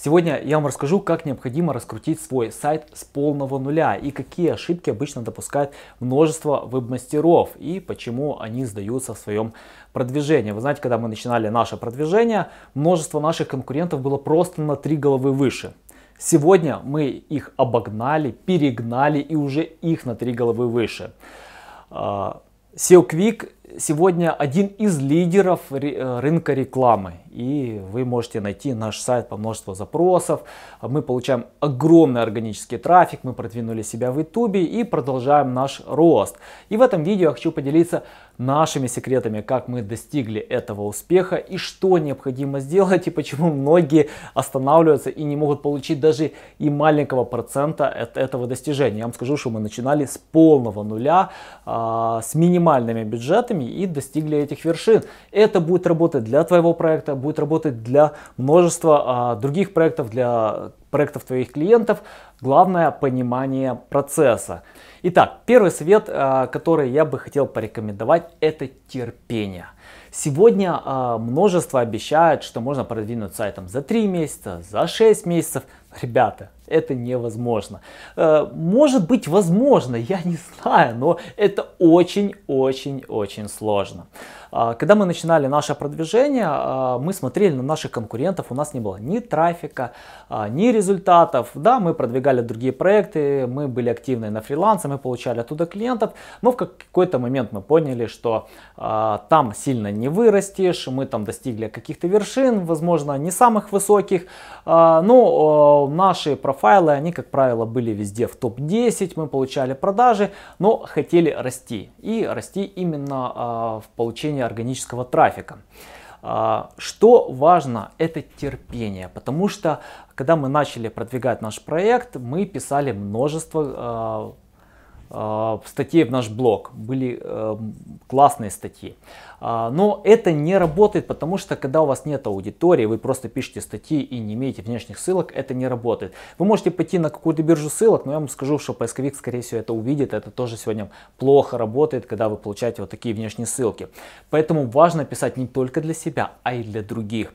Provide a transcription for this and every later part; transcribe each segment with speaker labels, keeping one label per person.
Speaker 1: Сегодня я вам расскажу, как необходимо раскрутить свой сайт с полного нуля и какие ошибки обычно допускают множество веб-мастеров и почему они сдаются в своем продвижении. Вы знаете, когда мы начинали наше продвижение, множество наших конкурентов было просто на три головы выше. Сегодня мы их обогнали, перегнали и уже их на три головы выше. А, SEO Quick сегодня один из лидеров э, рынка рекламы. И вы можете найти наш сайт по множеству запросов. Мы получаем огромный органический трафик, мы продвинули себя в YouTube и продолжаем наш рост. И в этом видео я хочу поделиться нашими секретами, как мы достигли этого успеха и что необходимо сделать и почему многие останавливаются и не могут получить даже и маленького процента от этого достижения. Я вам скажу, что мы начинали с полного нуля, а, с минимальными бюджетами и достигли этих вершин. Это будет работать для твоего проекта, будет работать для множества а, других проектов, для проектов твоих клиентов. Главное понимание процесса. Итак, первый совет, а, который я бы хотел порекомендовать, это терпение. Сегодня э, множество обещают, что можно продвинуть сайтом за 3 месяца, за 6 месяцев. Ребята, это невозможно. Э, может быть возможно, я не знаю, но это очень-очень-очень сложно. Э, когда мы начинали наше продвижение, э, мы смотрели на наших конкурентов, у нас не было ни трафика, ни результатов. Да, мы продвигали другие проекты, мы были активны на фрилансе, мы получали оттуда клиентов, но в какой-то момент мы поняли, что там сильно не вырастешь, мы там достигли каких-то вершин, возможно, не самых высоких, но наши профессионалы профайлы, они, как правило, были везде в топ-10, мы получали продажи, но хотели расти. И расти именно а, в получении органического трафика. А, что важно, это терпение, потому что когда мы начали продвигать наш проект, мы писали множество а, статей в наш блог, были э, классные статьи. А, но это не работает, потому что когда у вас нет аудитории, вы просто пишете статьи и не имеете внешних ссылок, это не работает. Вы можете пойти на какую-то биржу ссылок, но я вам скажу, что поисковик скорее всего это увидит, это тоже сегодня плохо работает, когда вы получаете вот такие внешние ссылки. Поэтому важно писать не только для себя, а и для других.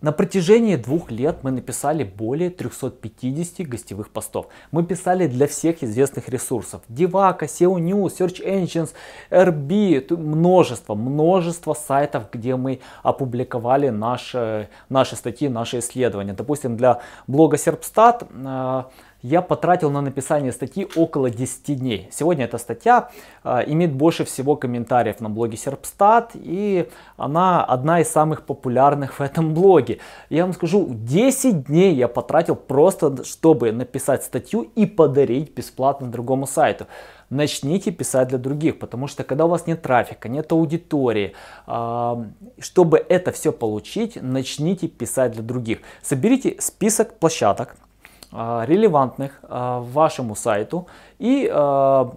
Speaker 1: На протяжении двух лет мы написали более 350 гостевых постов. Мы писали для всех известных ресурсов. Divac, SEO News, Search Engines, RB, множество, множество сайтов, где мы опубликовали наши, наши статьи, наши исследования. Допустим, для блога Serpstat э, я потратил на написание статьи около 10 дней. Сегодня эта статья э, имеет больше всего комментариев на блоге Serpstat, и она одна из самых популярных в этом блоге. Я вам скажу, 10 дней я потратил просто, чтобы написать статью и подарить бесплатно другому сайту начните писать для других, потому что когда у вас нет трафика, нет аудитории, чтобы это все получить, начните писать для других. Соберите список площадок, а, релевантных а, вашему сайту и а,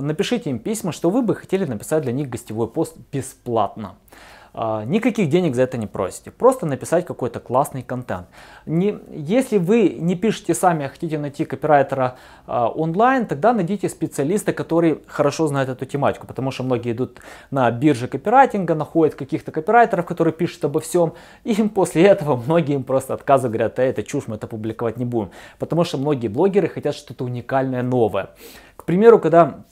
Speaker 1: напишите им письма, что вы бы хотели написать для них гостевой пост бесплатно. А, никаких денег за это не просите. Просто написать какой-то классный контент. Не, если вы не пишете сами, а хотите найти копирайтера а, онлайн, тогда найдите специалиста, который хорошо знает эту тематику. Потому что многие идут на бирже копирайтинга, находят каких-то копирайтеров, которые пишут обо всем. И после этого многие им просто отказывают, говорят, а это чушь, мы это публиковать не будем. Потому что многие блогеры хотят что-то уникальное, новое. К примеру, когда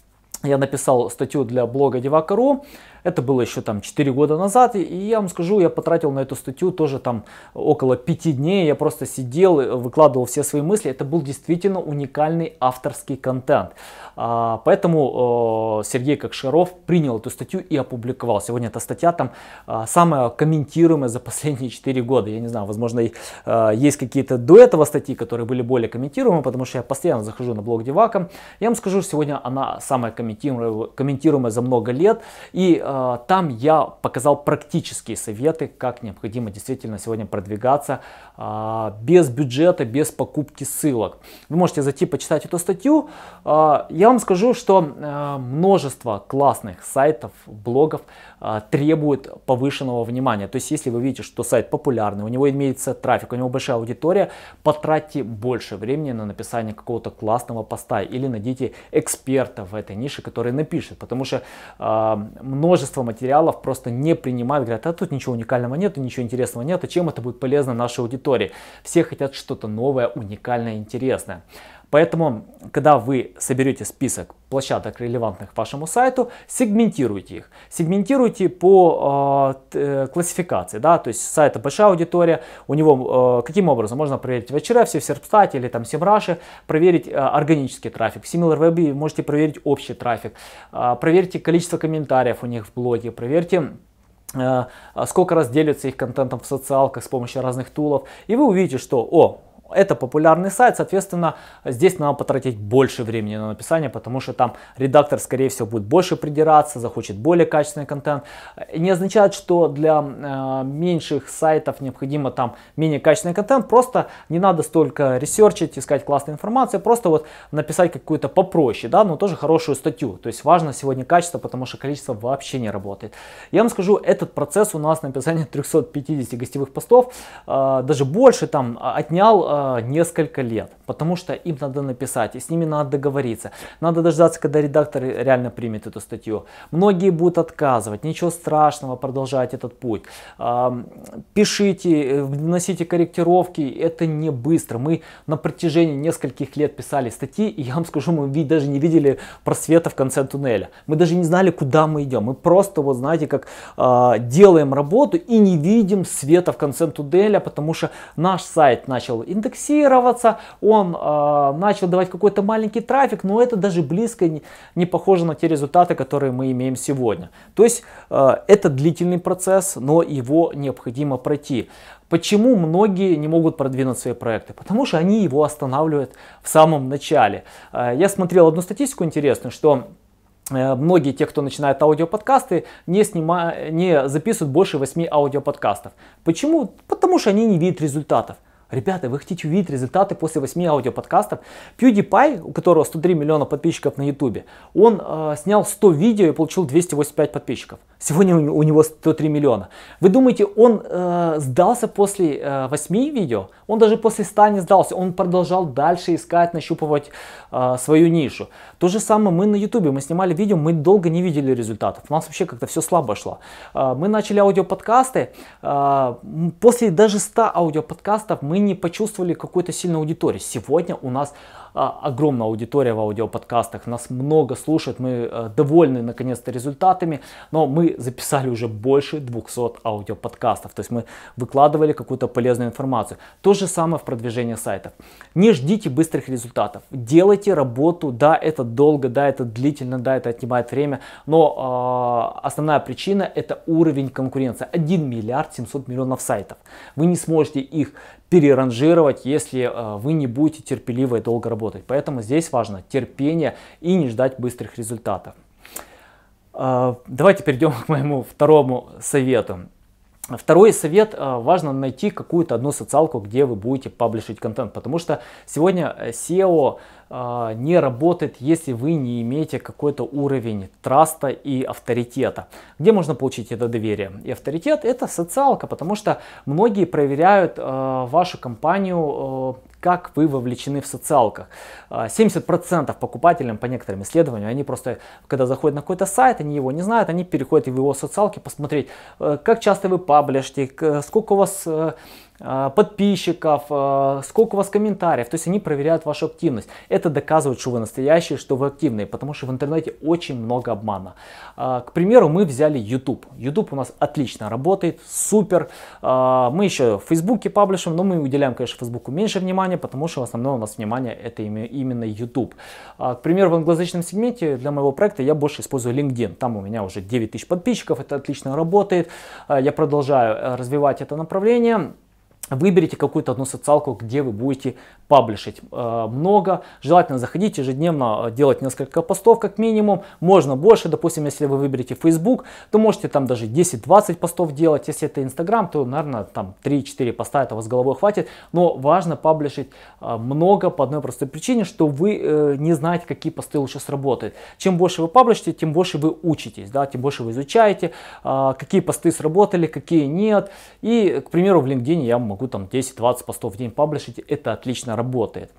Speaker 1: я написал статью для блога Девака.ру, это было еще там 4 года назад, и я вам скажу, я потратил на эту статью тоже там около 5 дней, я просто сидел, выкладывал все свои мысли, это был действительно уникальный авторский контент. А, поэтому Сергей Кокшаров принял эту статью и опубликовал. Сегодня эта статья там а, самая комментируемая за последние 4 года. Я не знаю, возможно, а, есть какие-то до этого статьи, которые были более комментируемые, потому что я постоянно захожу на блог Девака. Я вам скажу, сегодня она самая комментируемая комментируемая за много лет. И э, там я показал практические советы, как необходимо действительно сегодня продвигаться э, без бюджета, без покупки ссылок. Вы можете зайти почитать эту статью. Э, я вам скажу, что э, множество классных сайтов, блогов э, требует повышенного внимания. То есть, если вы видите, что сайт популярный, у него имеется трафик, у него большая аудитория, потратьте больше времени на написание какого-то классного поста или найдите эксперта в этой нише, который напишет, потому что э, множество материалов просто не принимают, говорят, а тут ничего уникального нет, ничего интересного нет, а чем это будет полезно нашей аудитории? Все хотят что-то новое, уникальное, интересное. Поэтому, когда вы соберете список площадок релевантных вашему сайту, сегментируйте их. Сегментируйте по э, классификации, да, то есть сайта большая аудитория, у него э, каким образом можно проверить в HRF, в Серпстате или там Semrush, проверить э, органический трафик. В SimilarWeb можете проверить общий трафик, э, проверьте количество комментариев у них в блоге, проверьте сколько раз делятся их контентом в социалках с помощью разных тулов, и вы увидите, что, о, это популярный сайт, соответственно, здесь надо потратить больше времени на написание, потому что там редактор, скорее всего, будет больше придираться, захочет более качественный контент. Не означает, что для э, меньших сайтов необходимо там менее качественный контент, просто не надо столько ресерчить, искать классную информацию, просто вот написать какую-то попроще, да, но тоже хорошую статью. То есть важно сегодня качество, потому что количество вообще не работает. Я вам скажу, этот процесс у нас написания 350 гостевых постов, э, даже больше там отнял э, несколько лет, потому что им надо написать, и с ними надо договориться. Надо дождаться, когда редактор реально примет эту статью. Многие будут отказывать, ничего страшного, продолжать этот путь. Э, пишите, вносите корректировки, это не быстро. Мы на протяжении нескольких лет писали статьи, и я вам скажу, мы даже не видели просвета в конце туннеля. Мы даже не знали, куда мы идем. Мы просто, вот знаете, как э, делаем работу и не видим света в конце туннеля, потому что наш сайт начал индексироваться, он э, начал давать какой-то маленький трафик, но это даже близко не, не похоже на те результаты, которые мы имеем сегодня. То есть э, это длительный процесс, но его необходимо пройти. Почему многие не могут продвинуть свои проекты? Потому что они его останавливают в самом начале. Я смотрел одну статистику интересную, что Э, многие те, кто начинает аудиоподкасты, не, снимают, не записывают больше 8 аудиоподкастов. Почему? Потому что они не видят результатов. Ребята, вы хотите увидеть результаты после 8 аудиоподкастов? PewDiePie, у которого 103 миллиона подписчиков на YouTube, он э, снял 100 видео и получил 285 подписчиков. Сегодня у него 103 миллиона. Вы думаете, он э, сдался после э, 8 видео? Он даже после 100 не сдался. Он продолжал дальше искать, нащупывать э, свою нишу. То же самое мы на YouTube. Мы снимали видео, мы долго не видели результатов. У нас вообще как-то все слабо шло. Э, мы начали аудиоподкасты. Э, после даже 100 аудиоподкастов мы не почувствовали какой-то сильной аудитории. Сегодня у нас а, огромная аудитория в аудиоподкастах, нас много слушают, мы э, довольны наконец-то результатами, но мы записали уже больше 200 аудиоподкастов, то есть мы выкладывали какую-то полезную информацию. То же самое в продвижении сайтов. Не ждите быстрых результатов, делайте работу, да, это долго, да, это длительно, да, это отнимает время, но э, основная причина это уровень конкуренции. 1 миллиард 700 миллионов сайтов. Вы не сможете их переранжировать, если э, вы не будете терпеливо и долго работать. Поэтому здесь важно терпение и не ждать быстрых результатов. Э, давайте перейдем к моему второму совету. Второй совет, э, важно найти какую-то одну социалку, где вы будете паблишить контент, потому что сегодня SEO не работает, если вы не имеете какой-то уровень траста и авторитета. Где можно получить это доверие и авторитет? Это социалка, потому что многие проверяют э, вашу компанию как вы вовлечены в социалках. 70% покупателям по некоторым исследованиям, они просто, когда заходят на какой-то сайт, они его не знают, они переходят в его социалки посмотреть, как часто вы паблишите, сколько у вас э, а, подписчиков, а, сколько у вас комментариев. То есть они проверяют вашу активность. Это доказывает, что вы настоящие, что вы активные, потому что в интернете очень много обмана. А, к примеру, мы взяли YouTube. YouTube у нас отлично работает, супер. Мы еще в Фейсбуке паблишим, но мы уделяем, конечно, Фейсбуку меньше внимания, потому что в основном у нас внимание это именно YouTube. К примеру, в англоязычном сегменте для моего проекта я больше использую LinkedIn. Там у меня уже 9 тысяч подписчиков, это отлично работает. Я продолжаю э, развивать это направление. Выберите какую-то одну социалку, где вы будете паблишить э, много. Желательно заходить ежедневно, э, делать несколько постов как минимум. Можно больше, допустим, если вы выберете Facebook, то можете там даже 10-20 постов делать. Если это Instagram, то, наверное, там 3-4 поста этого с головой хватит. Но важно паблишить э, много по одной простой причине, что вы не знаете, какие посты лучше сработают. Чем больше вы паблишите, тем больше вы учитесь, да, тем больше вы изучаете, какие посты сработали, какие нет. И, к примеру, в LinkedIn я могу могу там 10-20 постов в день паблишить, это отлично работает.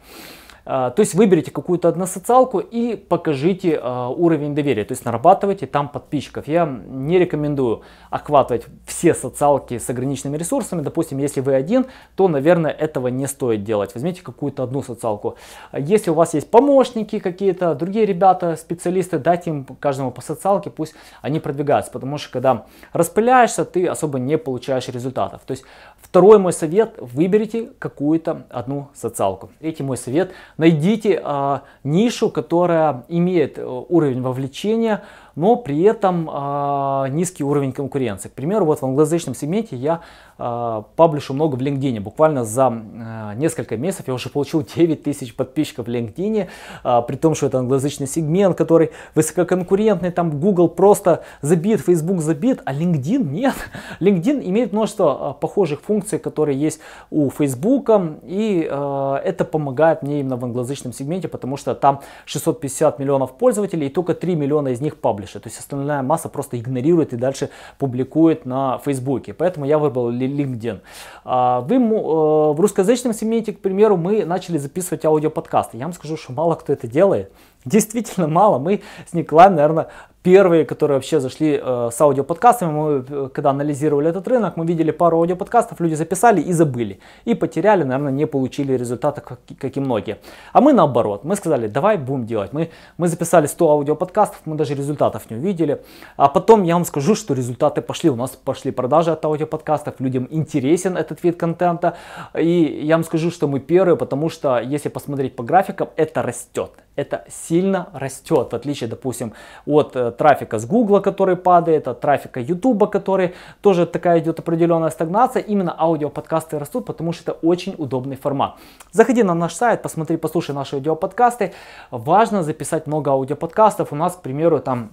Speaker 1: А, то есть выберите какую-то одну социалку и покажите а, уровень доверия, то есть нарабатывайте там подписчиков. Я не рекомендую охватывать все социалки с ограниченными ресурсами. Допустим, если вы один, то, наверное, этого не стоит делать. Возьмите какую-то одну социалку. Если у вас есть помощники какие-то, другие ребята, специалисты, дайте им каждому по социалке, пусть они продвигаются. Потому что когда распыляешься, ты особо не получаешь результатов. То есть второй мой совет, выберите какую-то одну социалку. Третий мой совет, найдите э, нишу, которая имеет э, уровень вовлечения, но при этом э, низкий уровень конкуренции. К примеру, вот в англоязычном сегменте я э, паблишу много в LinkedIn. Буквально за э, несколько месяцев я уже получил 9 тысяч подписчиков в LinkedIn, э, при том, что это англоязычный сегмент, который высококонкурентный, там Google просто забит, Facebook забит, а LinkedIn нет. LinkedIn имеет множество э, похожих функций, которые есть у Facebook, и э, это помогает мне именно в англоязычном сегменте, потому что там 650 миллионов пользователей, и только 3 миллиона из них паблиш дальше. То есть остальная масса просто игнорирует и дальше публикует на Фейсбуке. Поэтому я выбрал LinkedIn. А, вы, э, в русскоязычном сегменте, к примеру, мы начали записывать аудиоподкасты. Я вам скажу, что мало кто это делает. Действительно мало. Мы с Николаем, наверное, первые, которые вообще зашли э, с аудиоподкастами, мы, э, когда анализировали этот рынок, мы видели пару аудиоподкастов, люди записали и забыли. И потеряли, наверное, не получили результата, как, как и многие. А мы наоборот, мы сказали, давай будем делать. Мы, мы записали 100 аудиоподкастов, мы даже результатов не увидели. А потом я вам скажу, что результаты пошли. У нас пошли продажи от аудиоподкастов, людям интересен этот вид контента. И я вам скажу, что мы первые, потому что если посмотреть по графикам, это растет это сильно растет, в отличие, допустим, от трафика с Гугла, который падает, от трафика Ютуба, который тоже такая идет определенная стагнация. Именно аудиоподкасты растут, потому что это очень удобный формат. Заходи на наш сайт, посмотри, послушай наши аудиоподкасты. Важно записать много аудиоподкастов. У нас, к примеру, там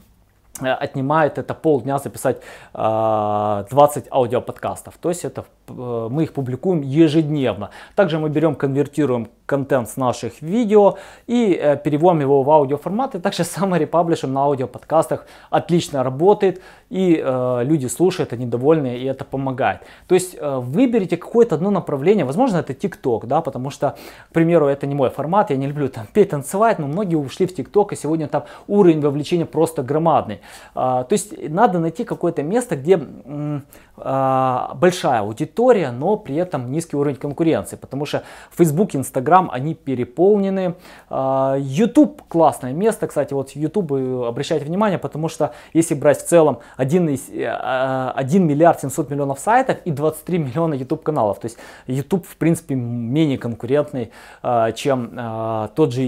Speaker 1: Э, отнимает это полдня записать э, 20 аудиоподкастов. То есть это мы их публикуем ежедневно. Также мы берем, конвертируем контент с наших видео и э, переводим его в аудиоформат. И также summary паблишим на аудиоподкастах отлично работает. И э, люди слушают, они довольны, и это помогает. То есть э, выберите какое-то одно направление. Возможно, это TikTok, да, потому что, к примеру, это не мой формат. Я не люблю там петь, танцевать, но многие ушли в TikTok, и сегодня там уровень вовлечения просто громадный. А, то есть надо найти какое-то место, где а, большая аудитория, но при этом низкий уровень конкуренции, потому что Facebook, Instagram, они переполнены. А, YouTube классное место, кстати, вот YouTube обращайте внимание, потому что если брать в целом 1, 1 миллиард 700 миллионов сайтов и 23 миллиона YouTube каналов, то есть YouTube в принципе менее конкурентный, чем тот же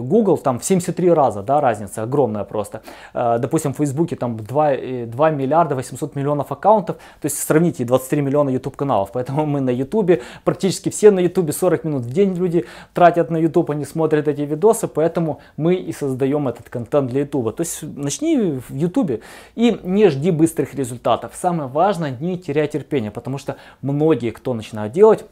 Speaker 1: Google, там в 73 раза, да, разница огромная просто. Допустим, в Фейсбуке там 2, 2 э, миллиарда 800 миллионов аккаунтов, то есть сравните 23 миллиона YouTube каналов, поэтому мы на YouTube, практически все на YouTube 40 минут в день люди тратят на YouTube, они смотрят эти видосы, поэтому мы и создаем этот контент для YouTube. То есть начни в YouTube и не жди быстрых результатов. Самое важное не теряй терпения, потому что многие, кто начинают делать,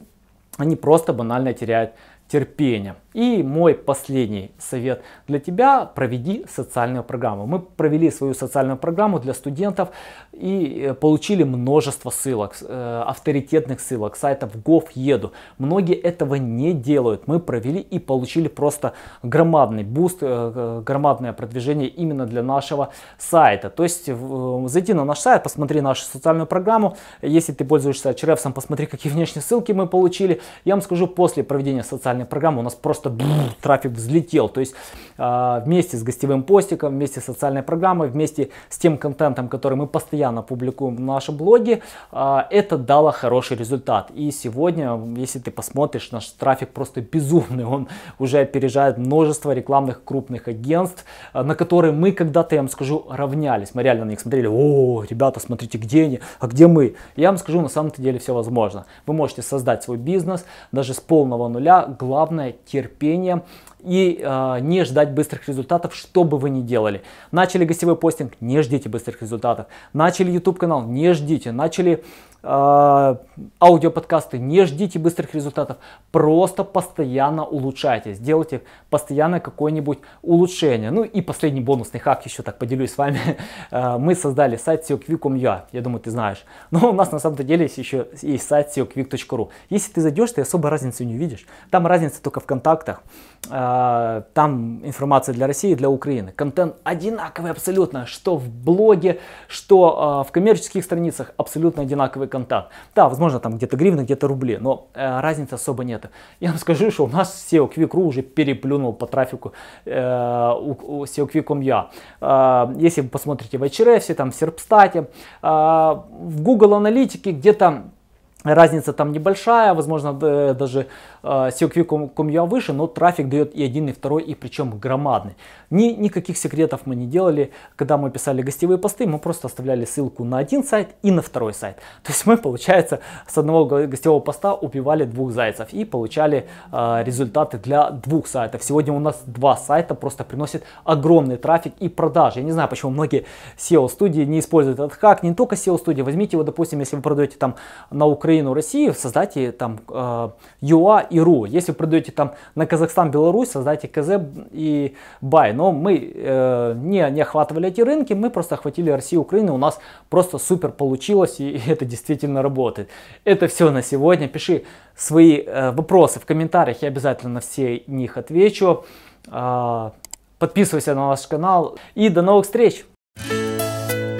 Speaker 1: они просто банально теряют терпения. И мой последний совет для тебя, проведи социальную программу. Мы провели свою социальную программу для студентов и э, получили множество ссылок, э, авторитетных ссылок, сайтов gov, edu. Многие этого не делают. Мы провели и получили просто громадный boost, э, громадное продвижение именно для нашего сайта. То есть зайди на наш сайт, посмотри нашу социальную программу. Если ты пользуешься Ahrefs, посмотри, какие внешние ссылки мы получили. Я вам скажу, после проведения социальной социальные программы, у нас просто бррр, трафик взлетел. То есть э, вместе с гостевым постингом, вместе с социальной программой, вместе с тем контентом, который мы постоянно публикуем в нашем блоге, э, это дало хороший результат. И сегодня, если ты посмотришь, наш трафик просто безумный. Он уже опережает множество рекламных крупных агентств, на которые мы когда-то, я вам скажу, равнялись. Мы реально на них смотрели, о, ребята, смотрите, где они, а где мы? Я вам скажу, на самом-то деле все возможно. Вы можете создать свой бизнес даже с полного нуля. Главное терпение и э, не ждать быстрых результатов, что бы вы ни делали. Начали гостевой постинг, не ждите быстрых результатов. Начали YouTube канал, не ждите. Начали аудиоподкасты, не ждите быстрых результатов. Просто постоянно улучшайте, сделайте постоянно какое-нибудь улучшение. Ну и последний бонусный хак, еще так поделюсь с вами. Э, мы создали сайт seoquick.com.ua, я думаю, ты знаешь. Но у нас на самом деле есть еще есть сайт seoquick.ru. Если ты зайдешь, ты особо разницы не увидишь. Там разница только в контактах. Там информация для России, для Украины. Контент одинаковый абсолютно, что в блоге, что в коммерческих страницах абсолютно одинаковый контакт. Да, возможно, там где-то гривны, где-то рубли, но э, разницы особо нет. Я вам скажу, что у нас SEO Quick.ru уже переплюнул по трафику э, у, у SEO Quick.com.ua. Э, если вы посмотрите в HRF, там в Серпстате, э, в Google аналитике где-то Разница там небольшая, возможно, даже SEO-Quick.com.ua выше, но трафик дает и один, и второй, и причем громадный. Ни, никаких секретов мы не делали. Когда мы писали гостевые посты, мы просто оставляли ссылку на один сайт и на второй сайт. То есть мы, получается, с одного гостевого поста убивали двух зайцев и получали э, результаты для двух сайтов. Сегодня у нас два сайта просто приносят огромный трафик и продажи. Я не знаю, почему многие SEO-студии не используют этот хак. Не только SEO-студии, возьмите его, допустим, если вы продаете там на Украину, Россию, создайте там э, UA и. Если вы продаете там на Казахстан, Беларусь, создайте КЗ и Бай. Но мы э, не, не охватывали эти рынки, мы просто охватили Россию, Украину. У нас просто супер получилось и это действительно работает. Это все на сегодня. Пиши свои э, вопросы в комментариях, я обязательно на все них отвечу. Э, подписывайся на наш канал и до новых встреч!